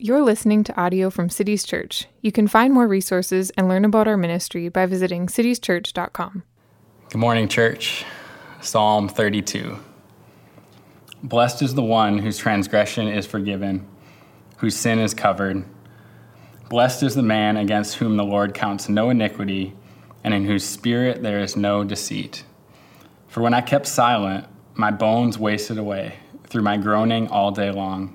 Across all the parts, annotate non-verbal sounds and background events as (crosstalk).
You're listening to audio from Cities Church. You can find more resources and learn about our ministry by visiting citieschurch.com. Good morning, church. Psalm 32. Blessed is the one whose transgression is forgiven, whose sin is covered. Blessed is the man against whom the Lord counts no iniquity, and in whose spirit there is no deceit. For when I kept silent, my bones wasted away through my groaning all day long.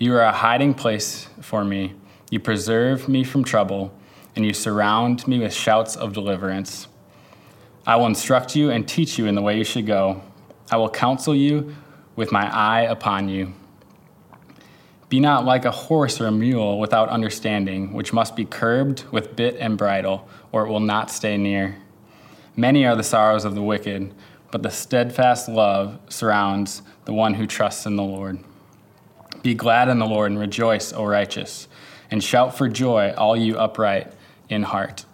You are a hiding place for me. You preserve me from trouble, and you surround me with shouts of deliverance. I will instruct you and teach you in the way you should go. I will counsel you with my eye upon you. Be not like a horse or a mule without understanding, which must be curbed with bit and bridle, or it will not stay near. Many are the sorrows of the wicked, but the steadfast love surrounds the one who trusts in the Lord. Be glad in the Lord and rejoice, O righteous, and shout for joy, all you upright in heart.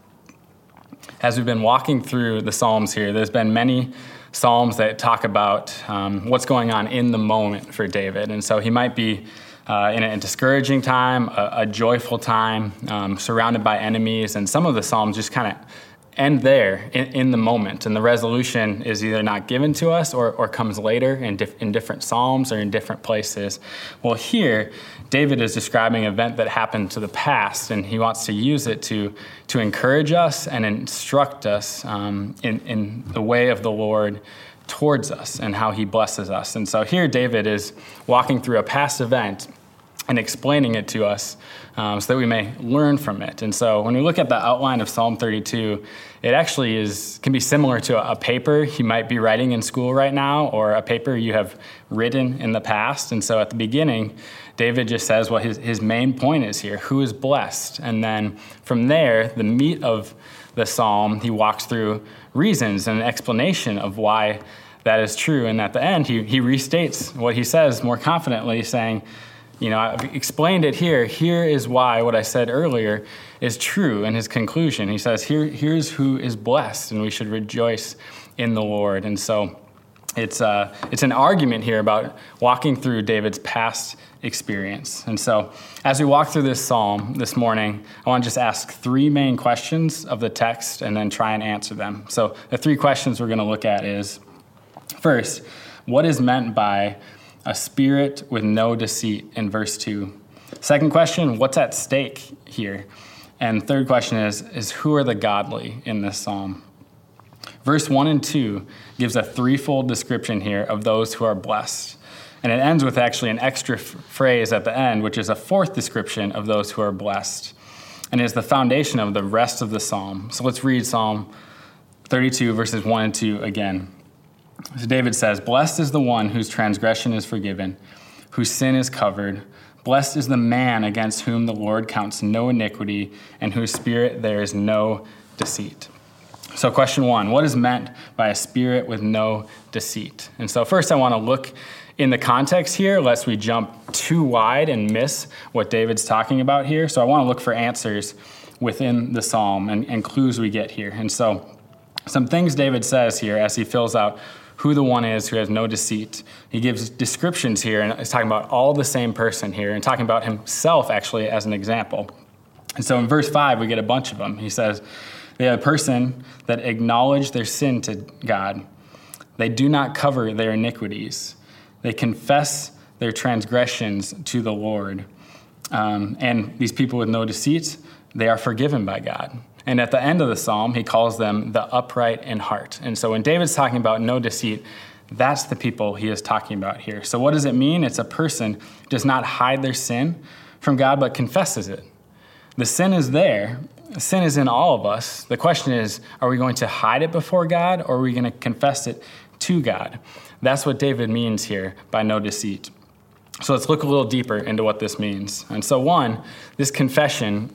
As we've been walking through the Psalms here, there's been many Psalms that talk about um, what's going on in the moment for David. And so he might be uh, in a discouraging time, a, a joyful time, um, surrounded by enemies. And some of the Psalms just kind of end there in, in, the moment. And the resolution is either not given to us or, or comes later in, dif- in different Psalms or in different places. Well, here, David is describing an event that happened to the past, and he wants to use it to, to encourage us and instruct us um, in, in the way of the Lord towards us and how he blesses us. And so here, David is walking through a past event and explaining it to us um, so that we may learn from it. And so when we look at the outline of Psalm 32, it actually is can be similar to a, paper you might be writing in school right now or a paper you have written in the past. And so at the beginning, David just says what his, his main point is here who is blessed? And then from there, the meat of the psalm, he walks through reasons and an explanation of why that is true. And at the end, he, he restates what he says more confidently, saying, you know, I've explained it here. Here is why what I said earlier is true in his conclusion. He says, here, here's who is blessed, and we should rejoice in the Lord. And so it's, uh, it's an argument here about walking through David's past experience. And so as we walk through this psalm this morning, I want to just ask three main questions of the text and then try and answer them. So the three questions we're going to look at is first, what is meant by a spirit with no deceit in verse 2. Second question, what's at stake here? And third question is, is who are the godly in this psalm? Verse 1 and 2 gives a threefold description here of those who are blessed. And it ends with actually an extra f- phrase at the end, which is a fourth description of those who are blessed and is the foundation of the rest of the psalm. So let's read Psalm 32, verses 1 and 2 again. So David says, Blessed is the one whose transgression is forgiven, whose sin is covered. Blessed is the man against whom the Lord counts no iniquity, and whose spirit there is no deceit. So, question one what is meant by a spirit with no deceit? And so, first, I want to look in the context here, lest we jump too wide and miss what David's talking about here. So, I want to look for answers within the psalm and, and clues we get here. And so, some things David says here as he fills out who the one is who has no deceit. He gives descriptions here, and he's talking about all the same person here, and talking about himself actually as an example. And so in verse 5, we get a bunch of them. He says, They have a person that acknowledge their sin to God. They do not cover their iniquities. They confess their transgressions to the Lord. Um, and these people with no deceit, they are forgiven by God. And at the end of the psalm, he calls them the upright in heart. And so when David's talking about no deceit, that's the people he is talking about here. So what does it mean? It's a person does not hide their sin from God, but confesses it. The sin is there. Sin is in all of us. The question is, are we going to hide it before God or are we going to confess it to God? That's what David means here by no deceit. So let's look a little deeper into what this means. And so, one, this confession,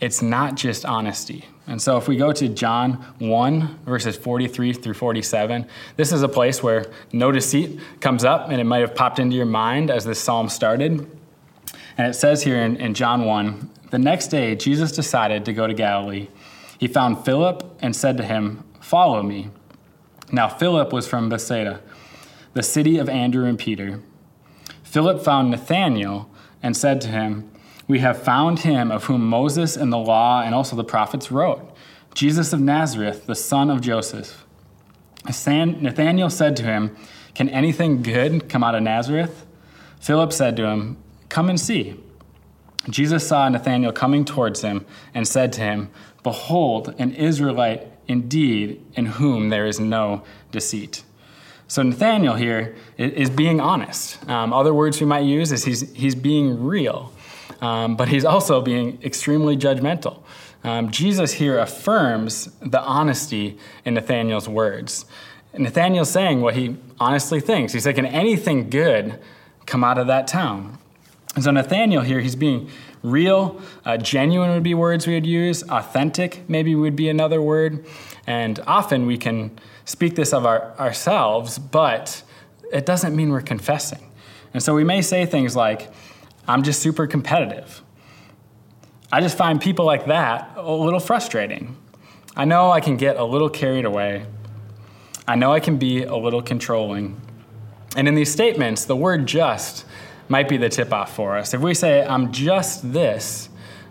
it's not just honesty. And so, if we go to John 1, verses 43 through 47, this is a place where no deceit comes up, and it might have popped into your mind as this psalm started. And it says here in, in John 1 The next day, Jesus decided to go to Galilee. He found Philip and said to him, Follow me. Now, Philip was from Bethsaida, the city of Andrew and Peter. Philip found Nathanael and said to him, We have found him of whom Moses and the law and also the prophets wrote, Jesus of Nazareth, the son of Joseph. Nathanael said to him, Can anything good come out of Nazareth? Philip said to him, Come and see. Jesus saw Nathanael coming towards him and said to him, Behold, an Israelite indeed, in whom there is no deceit. So Nathaniel here is being honest. Um, other words we might use is he's, he's being real, um, but he's also being extremely judgmental. Um, Jesus here affirms the honesty in Nathaniel's words. Nathaniel's saying what he honestly thinks. He's like, can anything good come out of that town? And so Nathaniel here, he's being real, uh, genuine would be words we would use, authentic maybe would be another word. And often we can speak this of our, ourselves, but it doesn't mean we're confessing. And so we may say things like, I'm just super competitive. I just find people like that a little frustrating. I know I can get a little carried away. I know I can be a little controlling. And in these statements, the word just might be the tip off for us. If we say, I'm just this,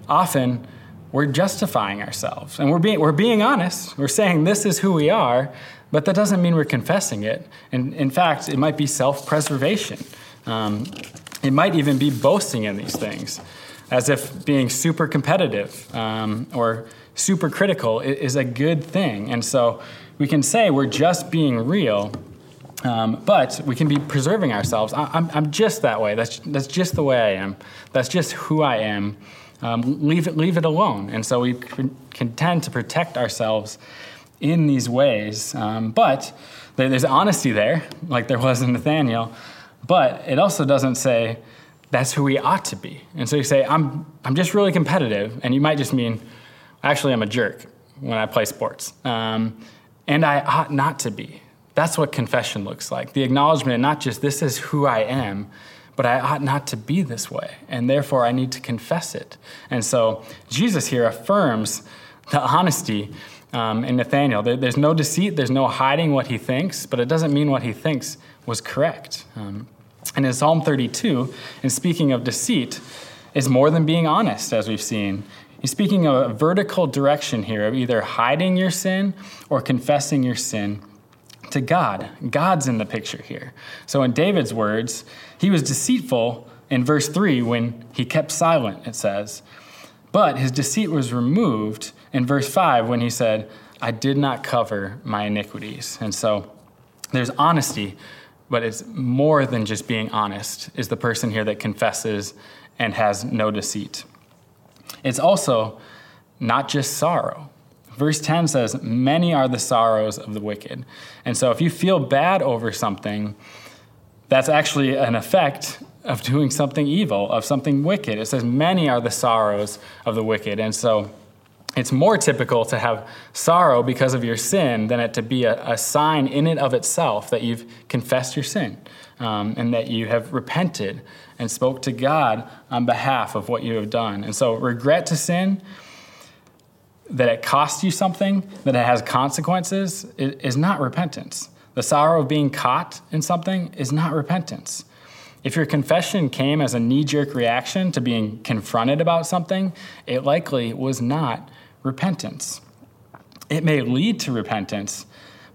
often we're justifying ourselves. And we're being, we're being honest. We're saying this is who we are, but that doesn't mean we're confessing it. And in fact, it might be self preservation. Um, it might even be boasting in these things, as if being super competitive um, or super critical is a good thing. And so we can say we're just being real, um, but we can be preserving ourselves. I, I'm, I'm just that way. That's, that's just the way I am. That's just who I am. Um, leave, it, leave it alone. And so we can tend to protect ourselves in these ways. Um, but there's honesty there, like there was in Nathaniel, but it also doesn't say that's who we ought to be. And so you say, I'm, I'm just really competitive, and you might just mean, actually, I'm a jerk when I play sports. Um, and I ought not to be. That's what confession looks like. The acknowledgement, not just this is who I am, but I ought not to be this way, and therefore I need to confess it. And so Jesus here affirms the honesty um, in Nathaniel. There, there's no deceit, there's no hiding what he thinks, but it doesn't mean what he thinks was correct. Um, and in Psalm 32, in speaking of deceit, is more than being honest, as we've seen. He's speaking of a vertical direction here of either hiding your sin or confessing your sin to God. God's in the picture here. So, in David's words, he was deceitful in verse 3 when he kept silent, it says. But his deceit was removed in verse 5 when he said, I did not cover my iniquities. And so there's honesty, but it's more than just being honest, is the person here that confesses and has no deceit. It's also not just sorrow. Verse 10 says, Many are the sorrows of the wicked. And so if you feel bad over something, that's actually an effect of doing something evil, of something wicked. It says, Many are the sorrows of the wicked. And so it's more typical to have sorrow because of your sin than it to be a, a sign in and of itself that you've confessed your sin um, and that you have repented and spoke to God on behalf of what you have done. And so, regret to sin, that it costs you something, that it has consequences, is not repentance. The sorrow of being caught in something is not repentance. If your confession came as a knee jerk reaction to being confronted about something, it likely was not repentance. It may lead to repentance,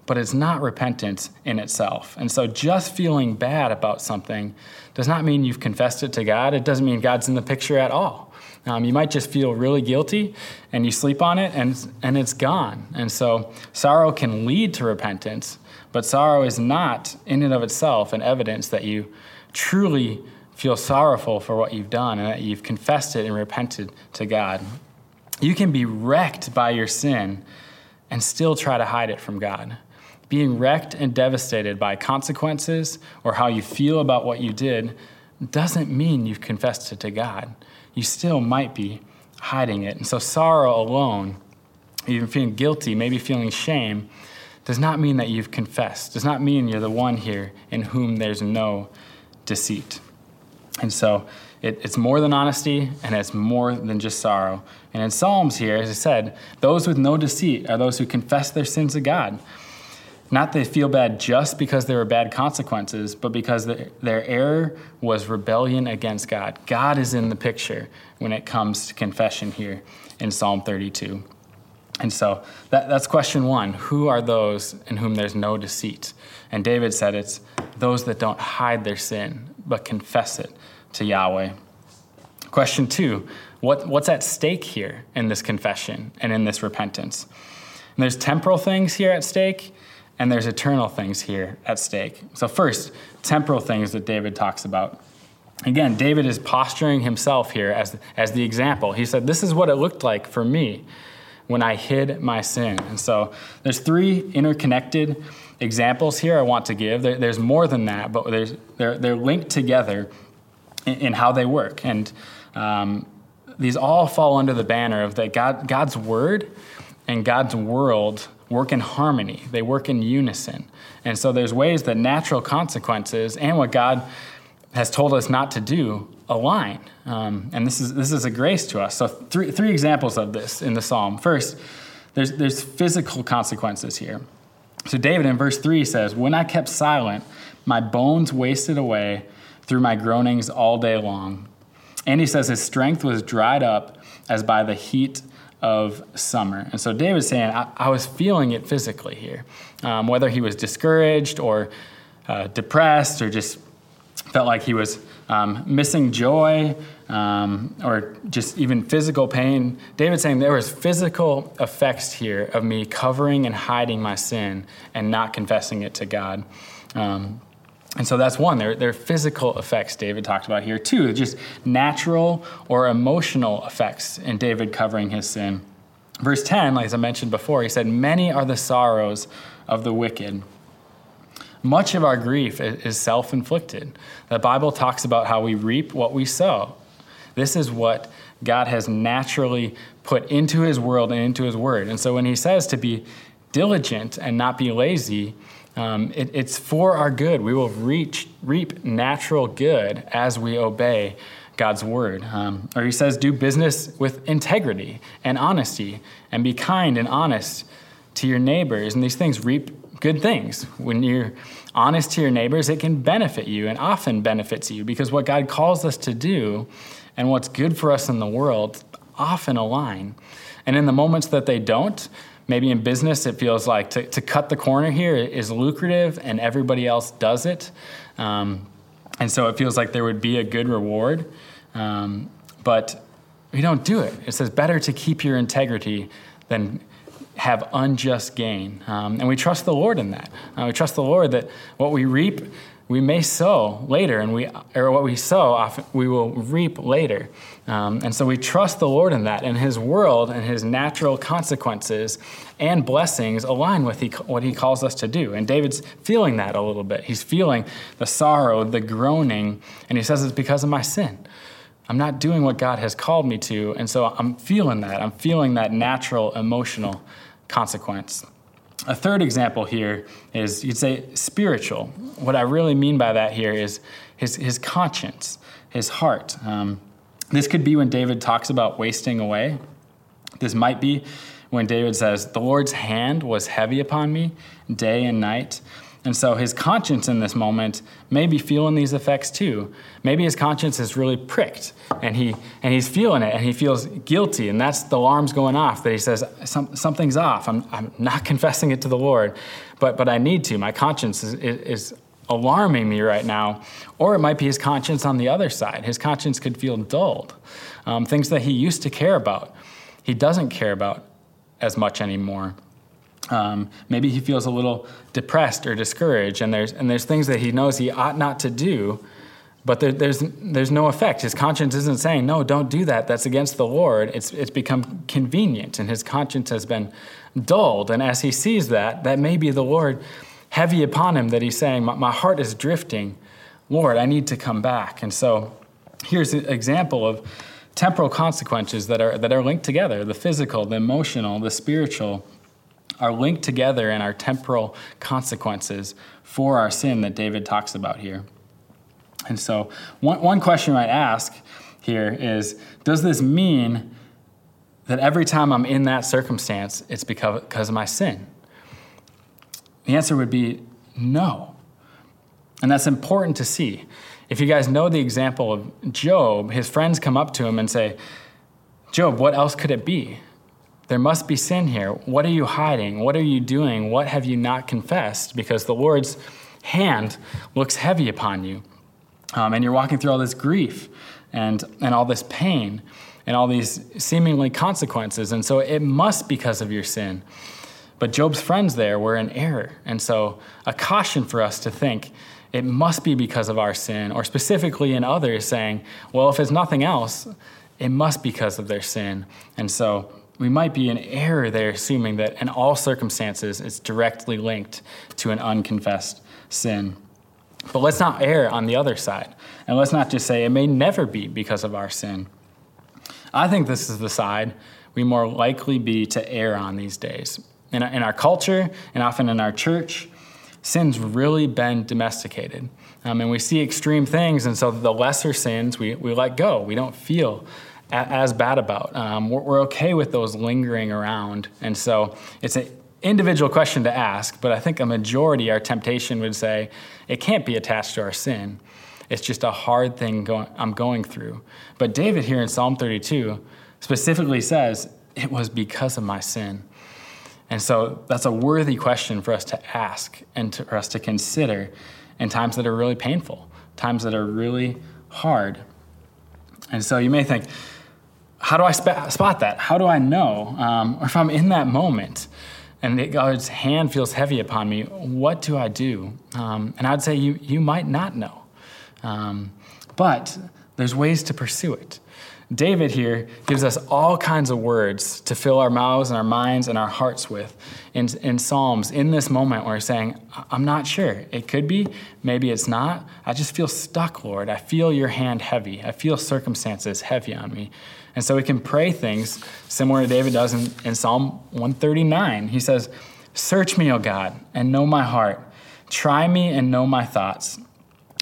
but it's not repentance in itself. And so just feeling bad about something does not mean you've confessed it to God. It doesn't mean God's in the picture at all. Um, you might just feel really guilty and you sleep on it and, and it's gone. And so sorrow can lead to repentance, but sorrow is not in and of itself an evidence that you truly feel sorrowful for what you've done and that you've confessed it and repented to God. You can be wrecked by your sin and still try to hide it from God. Being wrecked and devastated by consequences or how you feel about what you did doesn't mean you've confessed it to God. You still might be hiding it. And so, sorrow alone, even feeling guilty, maybe feeling shame, does not mean that you've confessed, does not mean you're the one here in whom there's no deceit. And so, it, it's more than honesty and it's more than just sorrow. And in Psalms here, as I said, those with no deceit are those who confess their sins to God. Not they feel bad just because there were bad consequences, but because the, their error was rebellion against God. God is in the picture when it comes to confession here in Psalm 32. And so that, that's question one Who are those in whom there's no deceit? And David said it's those that don't hide their sin, but confess it to Yahweh. Question two what, What's at stake here in this confession and in this repentance? And there's temporal things here at stake, and there's eternal things here at stake. So, first, temporal things that David talks about. Again, David is posturing himself here as, as the example. He said, This is what it looked like for me when I hid my sin. And so, there's three interconnected examples here I want to give. There, there's more than that, but they're, they're linked together in, in how they work. And um, these all fall under the banner of that God, God's word and God's world work in harmony, they work in unison. And so there's ways that natural consequences and what God has told us not to do align. Um, and this is, this is a grace to us. So, three, three examples of this in the psalm. First, there's, there's physical consequences here. So, David in verse 3 says, When I kept silent, my bones wasted away through my groanings all day long. And he says, His strength was dried up as by the heat of summer. And so David's saying, I, I was feeling it physically here. Um, whether he was discouraged or uh, depressed or just felt like he was um, missing joy um, or just even physical pain. David's saying there was physical effects here of me covering and hiding my sin and not confessing it to God. Um, and so that's one. There, are physical effects David talked about here. Two, just natural or emotional effects in David covering his sin. Verse 10, like as I mentioned before, he said, Many are the sorrows of the wicked. Much of our grief is self inflicted. The Bible talks about how we reap what we sow. This is what God has naturally put into his world and into his word. And so when he says to be diligent and not be lazy, um, it, it's for our good. We will reach, reap natural good as we obey God's word. Um, or he says, do business with integrity and honesty and be kind and honest to your neighbors. And these things reap good things. When you're honest to your neighbors, it can benefit you and often benefits you because what God calls us to do and what's good for us in the world often align. And in the moments that they don't, maybe in business it feels like to, to cut the corner here is lucrative and everybody else does it. Um, and so it feels like there would be a good reward. Um, but we don't do it. It says better to keep your integrity than have unjust gain. Um, and we trust the lord in that. Uh, we trust the lord that what we reap we may sow later, and we or what we sow, often, we will reap later. Um, and so we trust the Lord in that, and His world and His natural consequences and blessings align with he, what He calls us to do. And David's feeling that a little bit. He's feeling the sorrow, the groaning, and he says it's because of my sin. I'm not doing what God has called me to, and so I'm feeling that. I'm feeling that natural emotional consequence. A third example here is you'd say spiritual. What I really mean by that here is his, his conscience, his heart. Um, this could be when David talks about wasting away. This might be when David says, The Lord's hand was heavy upon me day and night. And so his conscience in this moment may be feeling these effects too. Maybe his conscience is really pricked and, he, and he's feeling it and he feels guilty. And that's the alarms going off that he says, Some, Something's off. I'm, I'm not (laughs) confessing it to the Lord, but, but I need to. My conscience is, is alarming me right now. Or it might be his conscience on the other side. His conscience could feel dulled. Um, things that he used to care about, he doesn't care about as much anymore. Um, maybe he feels a little depressed or discouraged, and there's, and there's things that he knows he ought not to do, but there, there's, there's no effect. His conscience isn't saying, no, don't do that. That's against the Lord. It's, it's become convenient, and his conscience has been dulled. And as he sees that, that may be the Lord heavy upon him that he's saying, my, my heart is drifting Lord, I need to come back. And so here's an example of temporal consequences that are, that are linked together the physical, the emotional, the spiritual are linked together in our temporal consequences for our sin that David talks about here. And so, one, one question I might ask here is Does this mean that every time I'm in that circumstance, it's because, because of my sin? The answer would be no. And that's important to see. If you guys know the example of Job, his friends come up to him and say, Job, what else could it be? There must be sin here. What are you hiding? What are you doing? What have you not confessed? Because the Lord's hand looks heavy upon you. Um, and you're walking through all this grief and, and all this pain and all these seemingly consequences. And so it must because of your sin. But Job's friends there were in error. And so a caution for us to think it must be because of our sin, or specifically in others saying, well, if it's nothing else, it must be because of their sin. And so we might be in error there, assuming that in all circumstances it's directly linked to an unconfessed sin. But let's not err on the other side. And let's not just say it may never be because of our sin. I think this is the side we more likely be to err on these days. In in our culture and often in our church, sin's really been domesticated. Um, and we see extreme things, and so the lesser sins we, we let go. We don't feel as bad about. Um, we're, we're okay with those lingering around. And so it's an individual question to ask, but I think a majority, our temptation would say, it can't be attached to our sin. It's just a hard thing I'm going through. But David here in Psalm 32 specifically says, it was because of my sin. And so that's a worthy question for us to ask and to, for us to consider in times that are really painful, times that are really hard. And so you may think, how do I sp- spot that? How do I know? Um, or if I'm in that moment and God's hand feels heavy upon me, what do I do? Um, and I'd say you, you might not know. Um, but there's ways to pursue it. David here gives us all kinds of words to fill our mouths and our minds and our hearts with in, in Psalms in this moment where he's saying, I'm not sure. It could be, maybe it's not. I just feel stuck, Lord. I feel your hand heavy. I feel circumstances heavy on me. And so we can pray things similar to David does in, in Psalm 139. He says, Search me, O God, and know my heart. Try me and know my thoughts,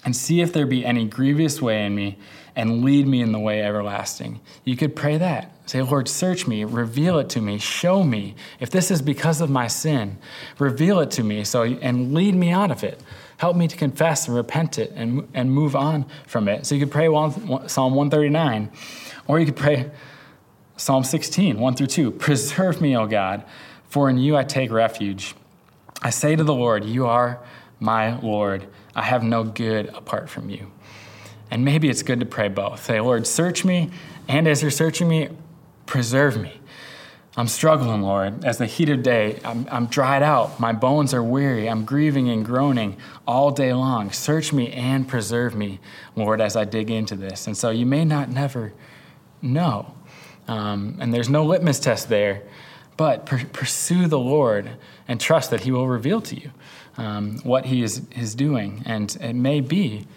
and see if there be any grievous way in me and lead me in the way everlasting. You could pray that. Say, Lord, search me, reveal it to me, show me. If this is because of my sin, reveal it to me so and lead me out of it. Help me to confess and repent it and, and move on from it. So you could pray Psalm 139, or you could pray Psalm 16, 1 through 2. Preserve me, O God, for in you I take refuge. I say to the Lord, You are my Lord. I have no good apart from you. And maybe it's good to pray both. Say, Lord, search me, and as you're searching me, preserve me. I'm struggling, Lord. As the heat of day, I'm, I'm dried out. My bones are weary. I'm grieving and groaning all day long. Search me and preserve me, Lord, as I dig into this. And so you may not never know. Um, and there's no litmus test there, but per- pursue the Lord and trust that He will reveal to you um, what He is, is doing. And it may be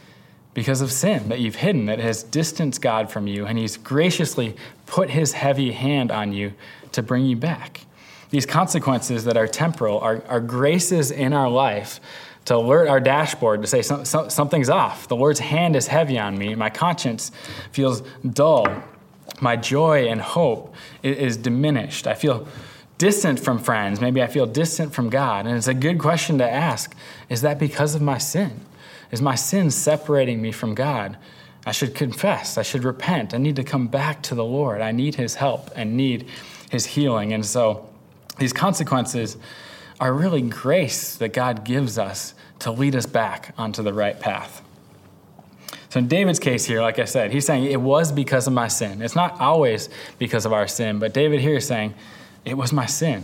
because of sin that you've hidden, that has distanced God from you, and He's graciously put His heavy hand on you to bring you back. These consequences that are temporal are, are graces in our life to alert our dashboard to say some, some, something's off. The Lord's hand is heavy on me. My conscience feels dull. My joy and hope is, is diminished. I feel distant from friends. Maybe I feel distant from God. And it's a good question to ask is that because of my sin? Is my sin separating me from God? I should confess. I should repent. I need to come back to the Lord. I need His help and need His healing. And so these consequences are really grace that God gives us to lead us back onto the right path. So, in David's case here, like I said, he's saying it was because of my sin. It's not always because of our sin, but David here is saying it was my sin.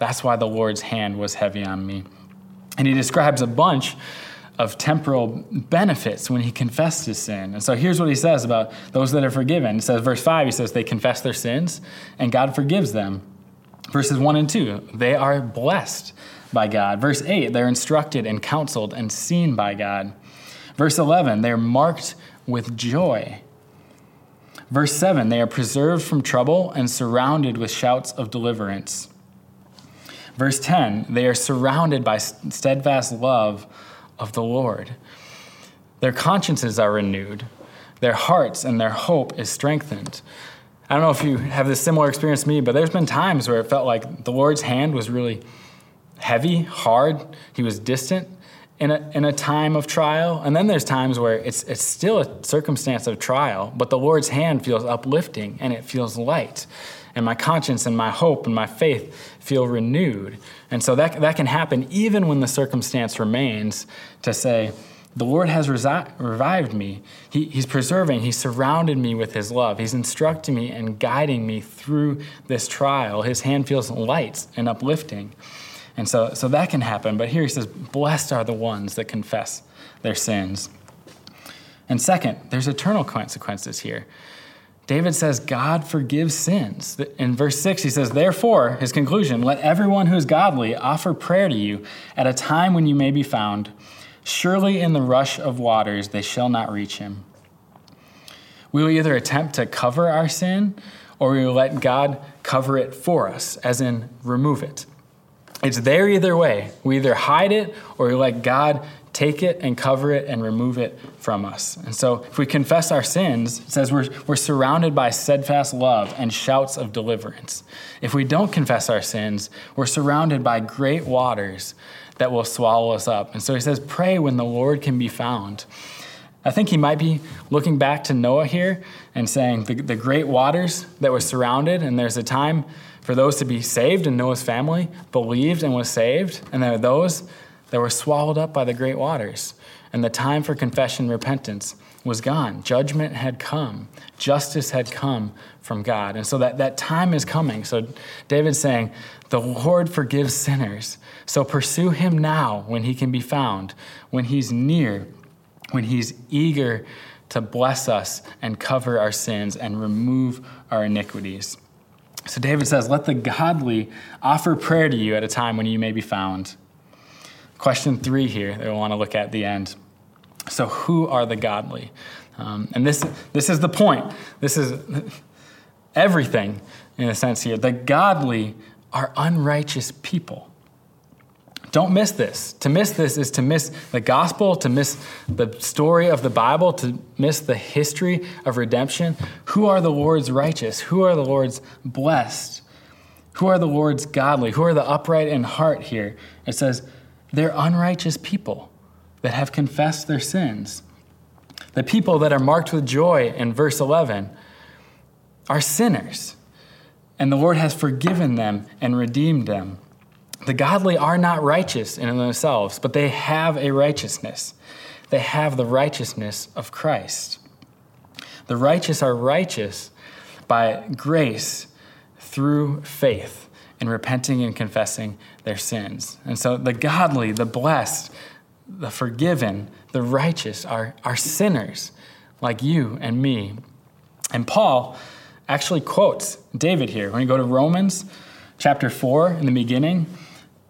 That's why the Lord's hand was heavy on me. And he describes a bunch of temporal benefits when he confessed his sin. And so here's what he says about those that are forgiven. He says, verse 5, he says, they confess their sins and God forgives them. Verses 1 and 2, they are blessed by God. Verse 8, they're instructed and counseled and seen by God. Verse 11, they are marked with joy. Verse 7, they are preserved from trouble and surrounded with shouts of deliverance. Verse 10, they are surrounded by steadfast love of the Lord. Their consciences are renewed, their hearts and their hope is strengthened. I don't know if you have this similar experience to me, but there's been times where it felt like the Lord's hand was really heavy, hard, He was distant in a, in a time of trial. And then there's times where it's, it's still a circumstance of trial, but the Lord's hand feels uplifting and it feels light. And my conscience and my hope and my faith feel renewed. And so that, that can happen even when the circumstance remains to say, the Lord has resi- revived me. He, he's preserving, He's surrounded me with His love. He's instructing me and guiding me through this trial. His hand feels light and uplifting. And so, so that can happen. But here he says, Blessed are the ones that confess their sins. And second, there's eternal consequences here. David says God forgives sins. In verse 6, he says, Therefore, his conclusion, let everyone who is godly offer prayer to you at a time when you may be found. Surely in the rush of waters they shall not reach him. We will either attempt to cover our sin or we will let God cover it for us, as in remove it. It's there either way. We either hide it or we let God take it and cover it and remove it from us. And so if we confess our sins, it says we're, we're surrounded by steadfast love and shouts of deliverance. If we don't confess our sins, we're surrounded by great waters that will swallow us up. And so he says, pray when the Lord can be found. I think he might be looking back to Noah here and saying the, the great waters that were surrounded, and there's a time for those to be saved, and Noah's family believed and was saved, and there are those that were swallowed up by the great waters. And the time for confession and repentance was gone. Judgment had come. Justice had come from God. And so that, that time is coming. So David's saying, The Lord forgives sinners. So pursue him now when he can be found, when he's near, when he's eager to bless us and cover our sins and remove our iniquities. So David says, Let the godly offer prayer to you at a time when you may be found. Question three here that we want to look at, the end. So, who are the godly? Um, and this, this is the point. This is everything in a sense here. The godly are unrighteous people. Don't miss this. To miss this is to miss the gospel, to miss the story of the Bible, to miss the history of redemption. Who are the Lord's righteous? Who are the Lord's blessed? Who are the Lord's godly? Who are the upright in heart here? It says, they're unrighteous people that have confessed their sins. The people that are marked with joy in verse 11 are sinners, and the Lord has forgiven them and redeemed them. The godly are not righteous in themselves, but they have a righteousness. They have the righteousness of Christ. The righteous are righteous by grace through faith in repenting and confessing their sins. And so the godly, the blessed, the forgiven, the righteous are, are sinners like you and me. And Paul actually quotes David here. When you go to Romans chapter 4 in the beginning,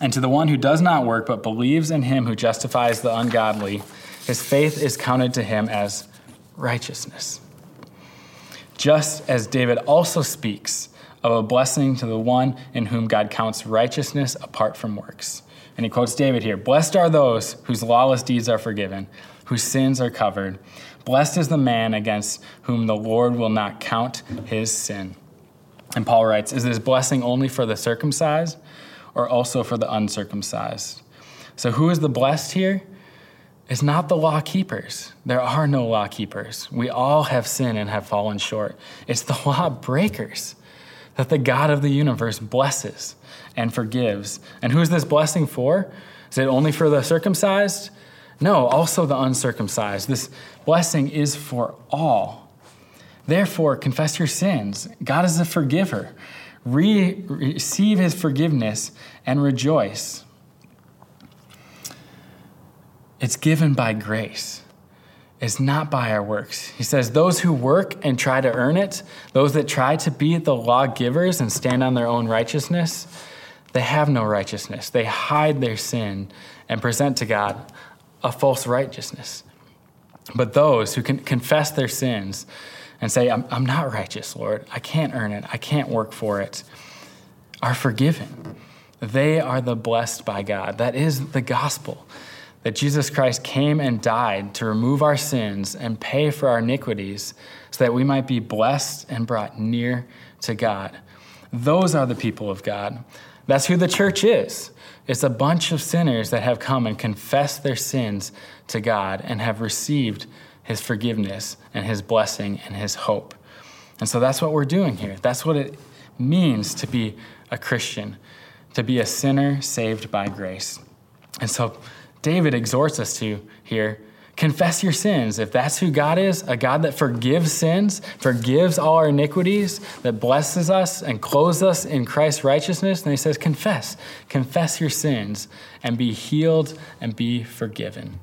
And to the one who does not work but believes in him who justifies the ungodly, his faith is counted to him as righteousness. Just as David also speaks of a blessing to the one in whom God counts righteousness apart from works. And he quotes David here Blessed are those whose lawless deeds are forgiven, whose sins are covered. Blessed is the man against whom the Lord will not count his sin. And Paul writes Is this blessing only for the circumcised? Or also for the uncircumcised. So, who is the blessed here? It's not the law keepers. There are no law keepers. We all have sinned and have fallen short. It's the (laughs) law breakers that the God of the universe blesses and forgives. And who is this blessing for? Is it only for the circumcised? No, also the uncircumcised. This blessing is for all. Therefore, confess your sins. God is a forgiver. Re- receive his forgiveness and rejoice. It's given by grace. It's not by our works. He says, Those who work and try to earn it, those that try to be the lawgivers and stand on their own righteousness, they have no righteousness. They hide their sin and present to God a false righteousness. But those who can confess their sins and say, I'm, I'm not righteous, Lord, I can't earn it, I can't work for it, are forgiven. They are the blessed by God. That is the gospel that Jesus Christ came and died to remove our sins and pay for our iniquities so that we might be blessed and brought near to God. Those are the people of God. That's who the church is. It's a bunch of sinners that have come and confessed their sins to God and have received his forgiveness and his blessing and his hope. And so that's what we're doing here. That's what it means to be a Christian, to be a sinner saved by grace. And so David exhorts us to here confess your sins. If that's who God is, a God that forgives sins, forgives all our iniquities, that blesses us and clothes us in Christ's righteousness, then he says, confess, confess your sins and be healed and be forgiven.